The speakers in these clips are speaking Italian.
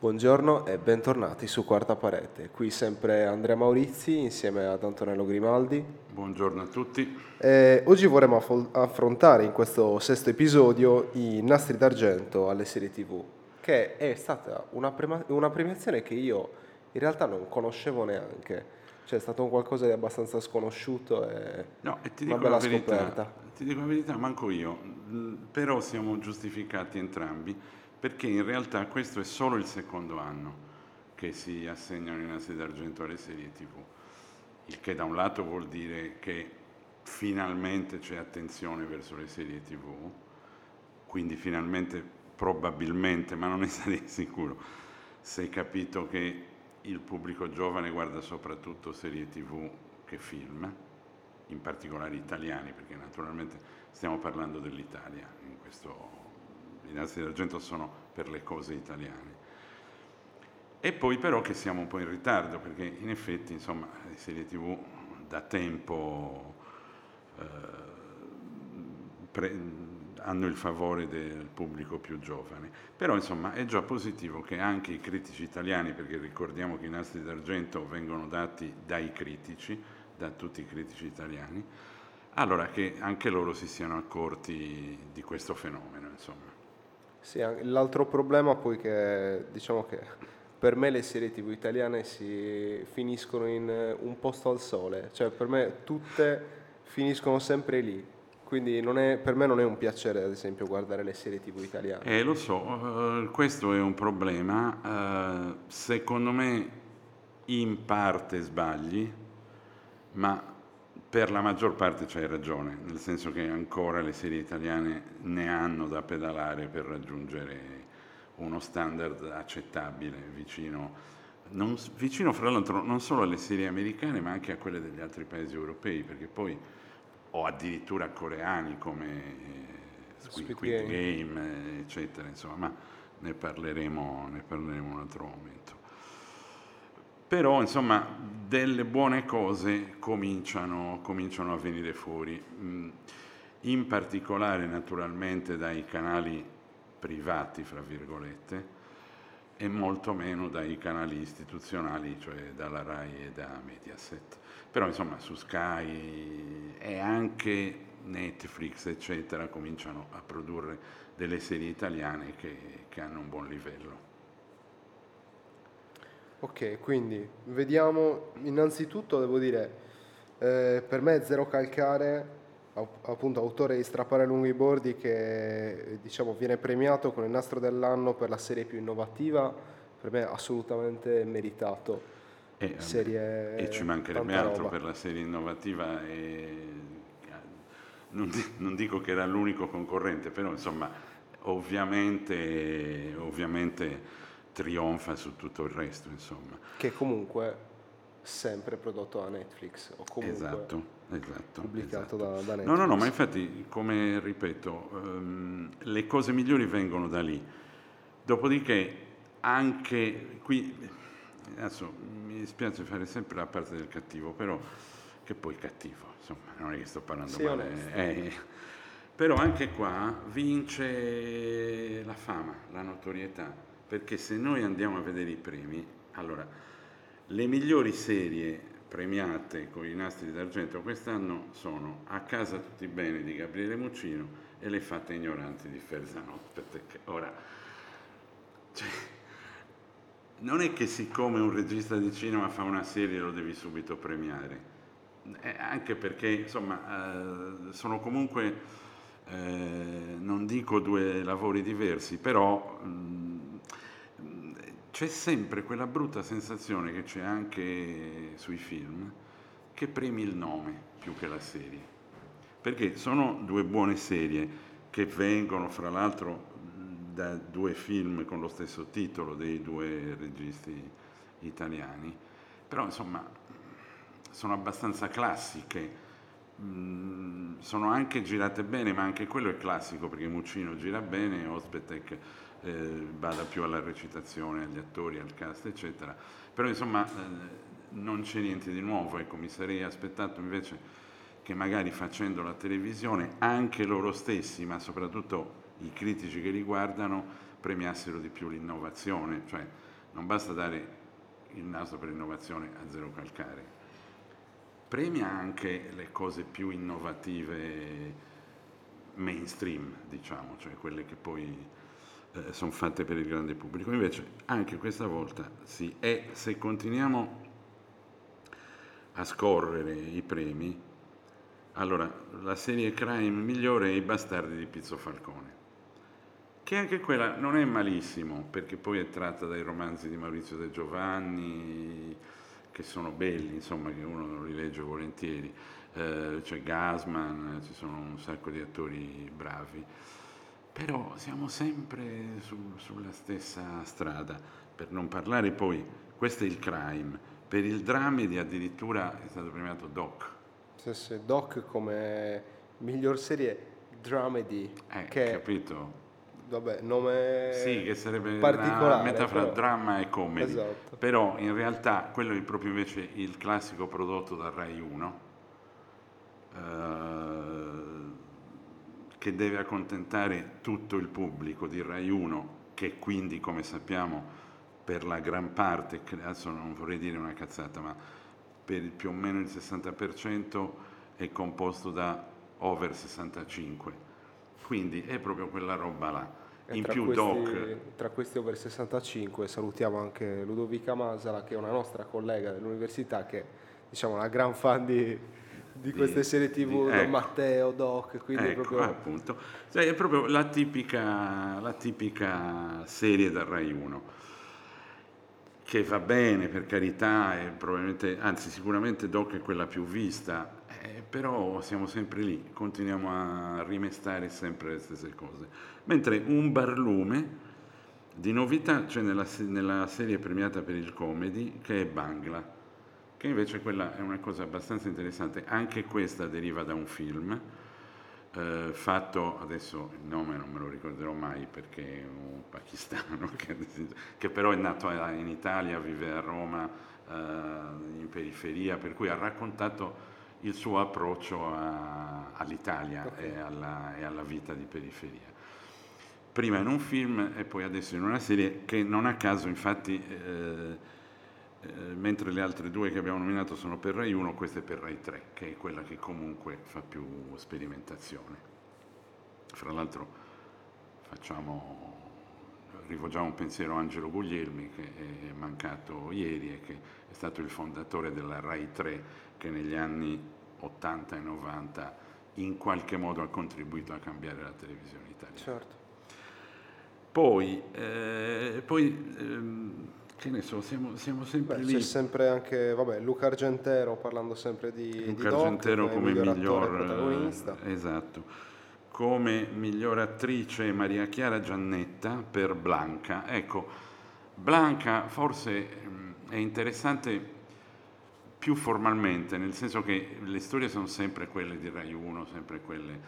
Buongiorno e bentornati su Quarta Parete. Qui sempre Andrea Maurizi insieme ad Antonello Grimaldi. Buongiorno a tutti. E oggi vorremmo aff- affrontare in questo sesto episodio i nastri d'argento alle serie TV, che è stata una, prema- una premiazione che io in realtà non conoscevo neanche. Cioè è stato qualcosa di abbastanza sconosciuto e, No, e ti una dico bella la verità, scoperta. ti dico la verità, manco io, però siamo giustificati entrambi perché in realtà questo è solo il secondo anno che si assegnano i nastri d'argento alle serie TV, il che da un lato vuol dire che finalmente c'è attenzione verso le serie TV, quindi finalmente probabilmente, ma non ne sarei sicuro, si è capito che il pubblico giovane guarda soprattutto serie TV che film, in particolare italiani, perché naturalmente stiamo parlando dell'Italia, in questo, i nastri d'argento sono per le cose italiane. E poi però che siamo un po' in ritardo, perché in effetti insomma, le serie TV da tempo eh, pre- hanno il favore del pubblico più giovane. Però insomma è già positivo che anche i critici italiani, perché ricordiamo che i nastri d'argento vengono dati dai critici, da tutti i critici italiani, allora che anche loro si siano accorti di questo fenomeno. Insomma. Sì, l'altro problema poi che diciamo che per me le serie TV italiane si finiscono in eh, un posto al sole, cioè per me tutte finiscono sempre lì. Quindi è- per me non è un piacere, ad esempio, guardare le serie TV italiane. Eh, lo so, eh, questo è un problema. eh, secondo me in parte sbagli, ma per la maggior parte c'hai ragione, nel senso che ancora le serie italiane ne hanno da pedalare per raggiungere uno standard accettabile, vicino, non vicino fra l'altro non solo alle serie americane, ma anche a quelle degli altri paesi europei, perché poi o addirittura coreani come eh, Squid, Squid Squid Game. Game, eh, eccetera, insomma, ma ne parleremo, ne parleremo un altro momento. Però, insomma, delle buone cose cominciano, cominciano a venire fuori, mm, in particolare naturalmente dai canali privati, fra virgolette, e molto meno dai canali istituzionali, cioè dalla RAI e da Mediaset. Però insomma su Sky e anche Netflix, eccetera, cominciano a produrre delle serie italiane che, che hanno un buon livello. Ok, quindi vediamo, innanzitutto devo dire, eh, per me Zero Calcare, appunto autore di Strappare lungo i bordi, che eh, diciamo viene premiato con il nastro dell'anno per la serie più innovativa, per me assolutamente meritato. E, vabbè, Serie e ci mancherebbe altro roba. per la serie innovativa. e- non, non dico che era l'unico concorrente, però insomma ovviamente, ovviamente trionfa su tutto il resto. Insomma. Che comunque sempre prodotto da Netflix o comunque esatto, esatto. pubblicato esatto. da, da Netflix. No, no, no, ma infatti, come ripeto, ehm, le cose migliori vengono da lì. Dopodiché, anche qui, adesso mi dispiace fare sempre la parte del cattivo, però che poi cattivo, insomma, non è che sto parlando Sì, male. eh, però anche qua vince la fama, la notorietà, perché se noi andiamo a vedere i premi, allora, le migliori serie premiate con i nastri d'argento quest'anno sono A casa tutti bene di Gabriele Muccino e Le fatte ignoranti di Ferzanot. Perché ora, cioè, non è che siccome un regista di cinema fa una serie lo devi subito premiare, Eh, anche perché insomma eh, sono comunque, eh, non dico due lavori diversi, però mh, c'è sempre quella brutta sensazione che c'è anche sui film che premi il nome più che la serie. Perché sono due buone serie che vengono fra l'altro da due film con lo stesso titolo dei due registi italiani, però insomma sono abbastanza classiche, sono anche girate bene, ma anche quello è classico perché Muccino gira bene, Osbetek eh, bada più alla recitazione, agli attori, al cast, eccetera. Però insomma eh, non c'è niente di nuovo, ecco, mi sarei aspettato invece che magari facendo la televisione anche loro stessi, ma soprattutto i critici che li guardano, premiassero di più l'innovazione, cioè non basta dare il naso per l'innovazione a zero calcare, premia anche le cose più innovative mainstream, diciamo, cioè quelle che poi eh, sono fatte per il grande pubblico. Invece anche questa volta sì, e se continuiamo a scorrere i premi, allora la serie crime migliore è I bastardi di Pizzo Falcone, che anche quella non è malissimo, perché poi è tratta dai romanzi di Maurizio De Giovanni, che sono belli, insomma, che uno li legge volentieri. Eh, c'è Gasman, ci sono un sacco di attori bravi. Però siamo sempre su, sulla stessa strada, per non parlare poi, questo è il crime, per il dramedy addirittura è stato premiato Doc. Sì, sì, Doc come miglior serie dramedy. Eh, che, capito? Vabbè, nome Sì, che sarebbe particolare. una metà fra però- dramma e comedy. Esatto. Però in realtà quello è proprio invece il classico prodotto da Rai 1, eh, che deve accontentare tutto il pubblico di Rai 1, che quindi, come sappiamo, per la gran parte, adesso non vorrei dire una cazzata, ma per più o meno il 60% è composto da over 65. Quindi è proprio quella roba là. E In più questi, Doc, Tra questi over 65 salutiamo anche Ludovica Masala, che è una nostra collega dell'università, che è diciamo, una gran fan di, di queste serie tv, di- ecco. Matteo, Doc, quindi Ecco, proprio... appunto. Cioè, è proprio la tipica, la tipica serie da Rai 1 che va bene per carità e probabilmente, anzi sicuramente Doc è quella più vista, eh, però siamo sempre lì, continuiamo a rimestare sempre le stesse cose. Mentre un barlume di novità c'è nella, se- nella serie premiata per il comedy che è Bangla, che invece quella è una cosa abbastanza interessante, anche questa deriva da un film eh, fatto, adesso il nome non me lo ricorderò mai perché è un pakistano che, che però è nato in Italia, vive a Roma, eh, in periferia, per cui ha raccontato il suo approccio a- all'Italia Ok. e, alla, e alla vita di periferia. Prima in un film e poi adesso in una serie che non a caso infatti eh, mentre le altre due che abbiamo nominato sono per Rai 1, questa è per Rai 3, che è quella che comunque fa più sperimentazione. Fra l'altro facciamo, rivolgiamo un pensiero a Angelo Guglielmi che è mancato ieri e che è stato il fondatore della Rai 3 che negli anni 80 e 90 in qualche modo ha contribuito a cambiare la televisione italiana. Certo. Poi, eh, poi ehm, che ne so, siamo, siamo sempre Beh, lì. c'è sempre anche, vabbè, Luca Argentero parlando sempre di, di Luca Doc, Argentero come miglior protagonista. eh, esatto. Come miglior attrice Maria Chiara Giannetta per Blanca. Ecco, Blanca forse mm, è interessante più formalmente, nel senso che le storie sono sempre quelle di Rai 1, sempre quelle,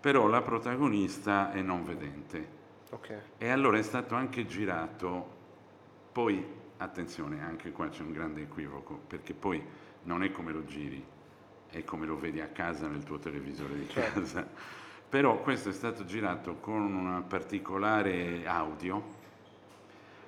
però la protagonista è non vedente. Ok, E allora è stato anche girato, poi attenzione, anche qua c'è un grande equivoco, perché poi non è come lo giri, è come lo vedi a casa nel tuo televisore di Certo. casa. Però questo è stato girato con un particolare audio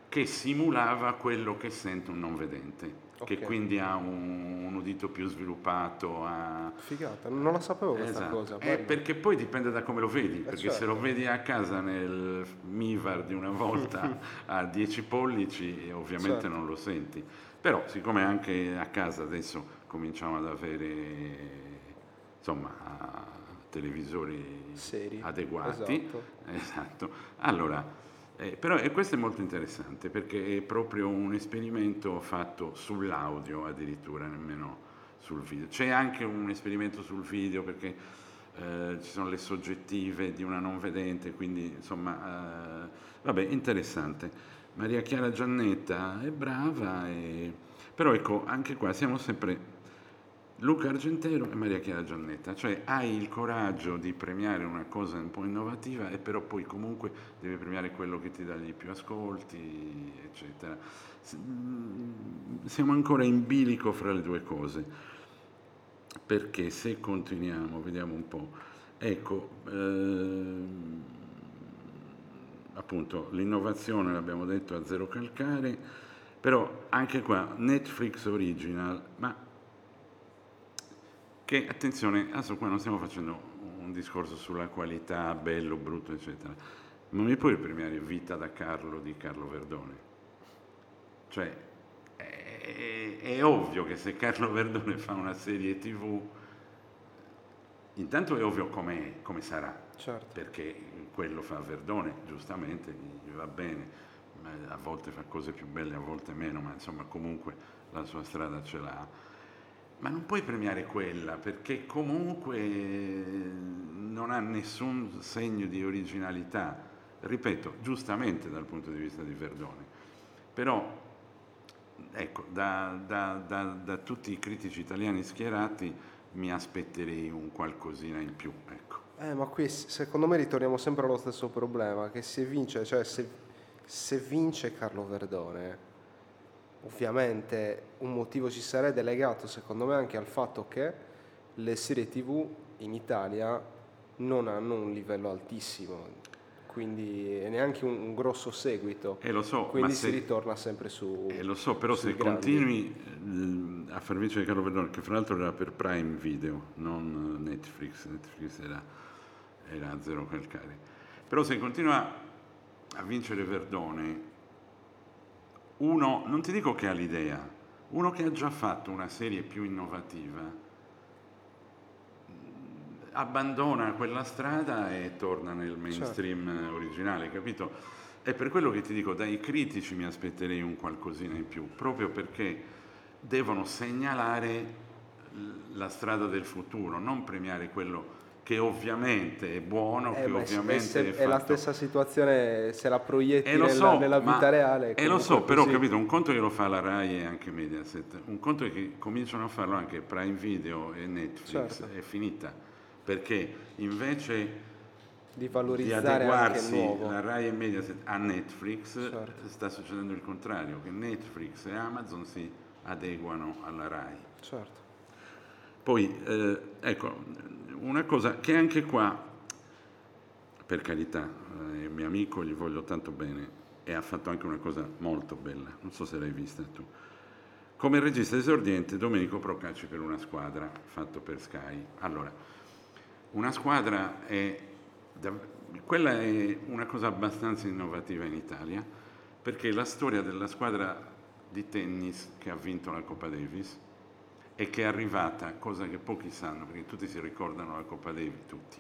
che simulava quello che sente un non vedente, che Ok. quindi ha un, un udito più sviluppato, ha, figata, non la sapevo questa Esatto. cosa. Eh, perché poi dipende da come lo vedi, perché se certo. lo vedi a casa nel Mivar di una volta a 10 pollici, eh, ovviamente Certo. non lo senti. Però siccome anche a casa adesso cominciamo ad avere insomma televisori Seri, adeguati, esatto. esatto. Allora, eh, però e questo è molto interessante perché è proprio un esperimento fatto sull'audio addirittura, nemmeno sul video. C'è anche un esperimento sul video perché eh, ci sono le soggettive di una non vedente, quindi insomma, eh, vabbè, interessante. Maria Chiara Giannetta è brava, e- però ecco, anche qua siamo sempre Luca Argentero e Maria Chiara Giannetta, cioè hai il coraggio di premiare una cosa un po' innovativa e però poi comunque devi premiare quello che ti dà gli più ascolti, eccetera. Mm, Siamo ancora in bilico fra le due cose, perché se continuiamo, vediamo un po', ecco, ehm, appunto l'innovazione, l'abbiamo detto, a zero calcare, però anche qua Netflix original, ma che attenzione, adesso qua non stiamo facendo un discorso sulla qualità, bello, brutto, eccetera, ma mi puoi premiare Vita da Carlo di Carlo Verdone? Cioè, è, è ovvio che se Carlo Verdone fa una serie tv, intanto è ovvio come, come sarà, Certo. perché quello fa Verdone, giustamente, gli va bene, a volte fa cose più belle, a volte meno, ma insomma comunque la sua strada ce l'ha. Ma non puoi premiare quella perché comunque non ha nessun segno di originalità, ripeto, giustamente dal punto di vista di Verdone. Però, ecco, da, da- da- da tutti i critici italiani schierati mi aspetterei un qualcosina in più, ecco. Eh, ma qui secondo me ritorniamo sempre allo stesso problema, che se vince, cioè se, se vince Carlo Verdone, ovviamente un motivo ci sarebbe legato secondo me anche al fatto che le serie tv in Italia non hanno un livello altissimo, quindi e neanche un, un grosso seguito, E lo so, quindi si se, ritorna sempre su... eh, lo so, però se grandi. continui eh, a far vincere Carlo Verdone, che fra l'altro era per Prime Video, non eh, Netflix, Netflix era, era a zero calcare, però se continua a vincere Verdone, uno, non ti dico che ha l'idea, uno che ha già fatto una serie più innovativa, mh, abbandona quella strada e torna nel mainstream eh, originale, capito? È per quello che ti dico, dai critici mi aspetterei un qualcosina in più, proprio perché devono segnalare la strada del futuro, non premiare quello che ovviamente è buono, Eh, che ma ovviamente se- è, è la fatto- stessa situazione se la proietti e lo nella, so, nella ma- vita reale. E lo so, però ho capito, un conto che lo fa la RAI e anche Mediaset, un conto che cominciano a farlo anche Prime Video e Netflix, Certo. è finita, perché invece di di valorizzare il adeguarsi la RAI e Mediaset a Netflix Certo. sta succedendo il contrario, che Netflix e Amazon si adeguano alla RAI. Certo. Poi, eh, ecco, una cosa che anche qua, per carità, eh, è mio amico, gli voglio tanto bene, e ha fatto anche una cosa molto bella, non so se l'hai vista tu. Come regista esordiente Domenico Procacci per una squadra, fatto per Sky. Allora, una squadra è, quella è una cosa abbastanza innovativa in Italia, perché la storia della squadra di tennis che ha vinto la Coppa Davis e che è arrivata, cosa che pochi sanno, perché tutti si ricordano la Coppa Davis, tutti,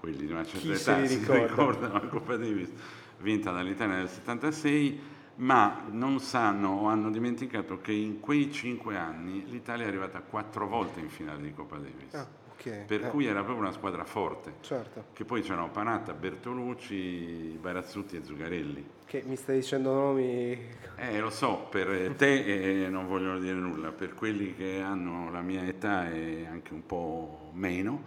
quelli di una certa Chi età si ricorda? ricordano la Coppa Davis vinta dall'Italia nel 76, ma non sanno o hanno dimenticato che in quei cinque anni l'Italia è arrivata quattro volte in finale di Coppa Davis, Ah, ok. per eh, cui era proprio una squadra forte, Certo. che poi c'erano Panatta, Bertolucci, Barazzutti e Zugarelli. Che mi stai dicendo nomi... Eh, lo so, per te eh, non vogliono dire nulla, per quelli che hanno la mia età e anche un po' meno,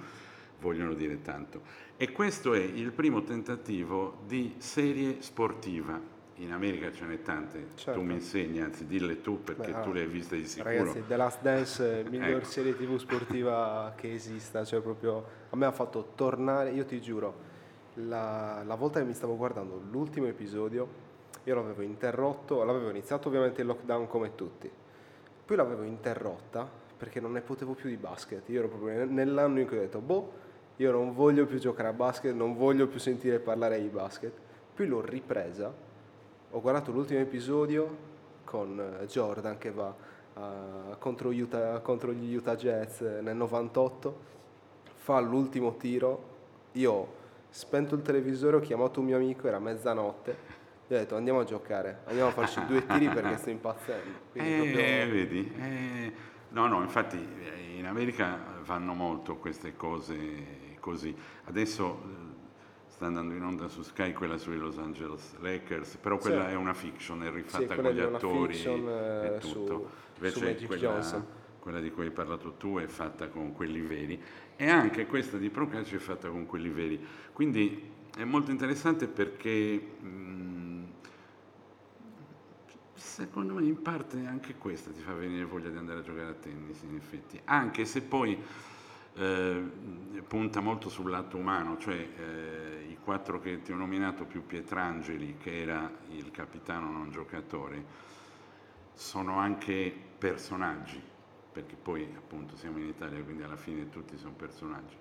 vogliono dire tanto. E questo è il primo tentativo di serie sportiva. In America ce n'è tante, Certo. tu mi insegni, anzi dille tu perché Beh, tu le hai viste di sicuro. Ragazzi, The Last Dance è la miglior Ecco. serie tv sportiva che esista, cioè proprio a me ha fatto tornare, io ti giuro, la, la volta che mi stavo guardando l'ultimo episodio, io l'avevo interrotto, l'avevo iniziato ovviamente il lockdown come tutti, poi l'avevo interrotta perché non ne potevo più di basket, io ero proprio nell'anno in cui ho detto, boh, io non voglio più giocare a basket, non voglio più sentire parlare di basket, poi l'ho ripresa, ho guardato l'ultimo episodio con eh, Jordan che va eh, contro, Utah- contro gli Utah Jazz eh, nel 98, fa l'ultimo tiro, io ho spento il televisore, ho chiamato un mio amico, era mezzanotte, gli ho detto andiamo a giocare, andiamo a farci due tiri perché sto impazzendo. Quindi Eh, proprio- vedi? Eh, no, no, infatti eh, in America fanno molto queste cose così. Adesso eh, sta andando in onda su Sky quella sui Los Angeles Lakers, però quella Sì. è una fiction, è Sì, rifatta quella con gli attori fiction, eh, e su- tutto. su Invece Magic quella, quella di cui hai parlato tu è fatta con quelli veri e anche questa di Procacci è fatta con quelli veri. Quindi è molto interessante perché mh, secondo me in parte anche questa ti fa venire voglia di andare a giocare a tennis in effetti, anche se poi eh, punta molto sul lato umano, cioè eh, i quattro che ti ho nominato più Pietrangeli, che era il capitano non giocatore, sono anche personaggi, perché poi appunto siamo in Italia, quindi alla fine tutti sono personaggi.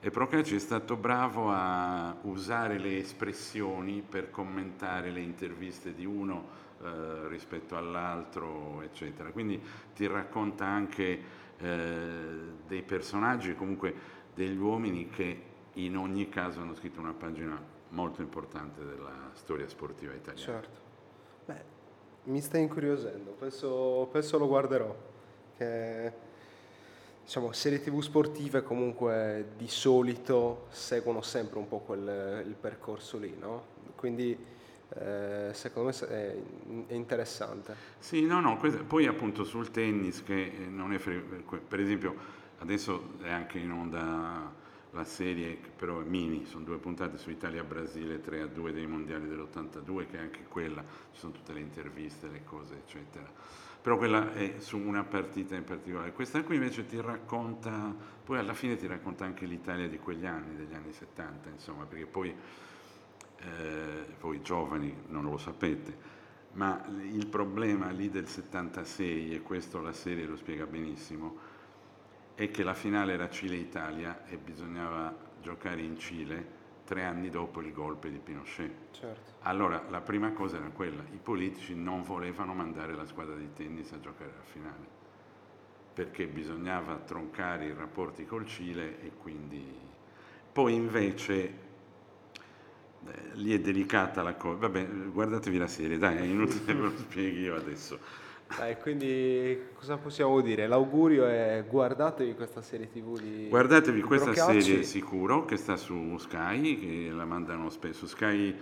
E Procacci è stato bravo a usare le espressioni per commentare le interviste di uno eh, rispetto all'altro, eccetera. Quindi ti racconta anche eh, dei personaggi, comunque degli uomini che in ogni caso hanno scritto una pagina molto importante della storia sportiva italiana. Certo. Beh, mi stai incuriosendo, penso, penso lo guarderò. Che diciamo, serie tv sportive comunque di solito seguono sempre un po' quel, percorso lì, no? Quindi eh, secondo me è, interessante. Sì, no, no, questo, poi appunto sul tennis che non è, per esempio adesso è anche in onda la serie, però è mini, sono due puntate su Italia-Brasile 3 a 2 dei mondiali dell'82, che è anche quella, ci sono tutte le interviste, le cose, eccetera però quella è su una partita in particolare. Questa qui invece ti racconta, poi alla fine ti racconta anche l'Italia di quegli anni, degli anni 70, insomma, perché poi eh, voi giovani non lo sapete, ma il problema lì del 76, e questo la serie lo spiega benissimo, è che la finale era Cile-Italia e bisognava giocare in Cile tre anni dopo il golpe di Pinochet. Certo. Allora la prima cosa era quella, i politici non volevano mandare la squadra di tennis a giocare la finale, perché bisognava troncare i rapporti col Cile e quindi... Poi invece eh, lì è delicata la cosa, vabbè guardatevi la serie, dai, è inutile che ve lo spieghi io adesso. Dai, quindi cosa possiamo dire? L'augurio è guardatevi questa serie tv di Guardatevi di questa Procacci. serie sicuro che sta su Sky, che la mandano spesso, Sky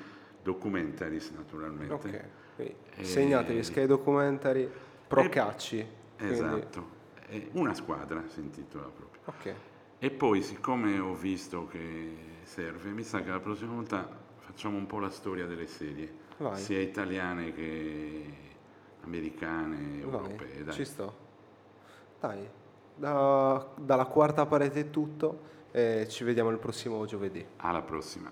Documentaries naturalmente. Ok, quindi E- segnatevi Sky Documentary Procacci. quindi- Esatto, è una squadra si intitola proprio. Ok, E poi siccome ho visto che serve, mi sa che la prossima volta facciamo un po' la storia delle serie, vai. sia italiane che americane, europee. Dai. Ci sto. Dai, da- dalla quarta parete è tutto e ci vediamo il prossimo giovedì. Alla prossima.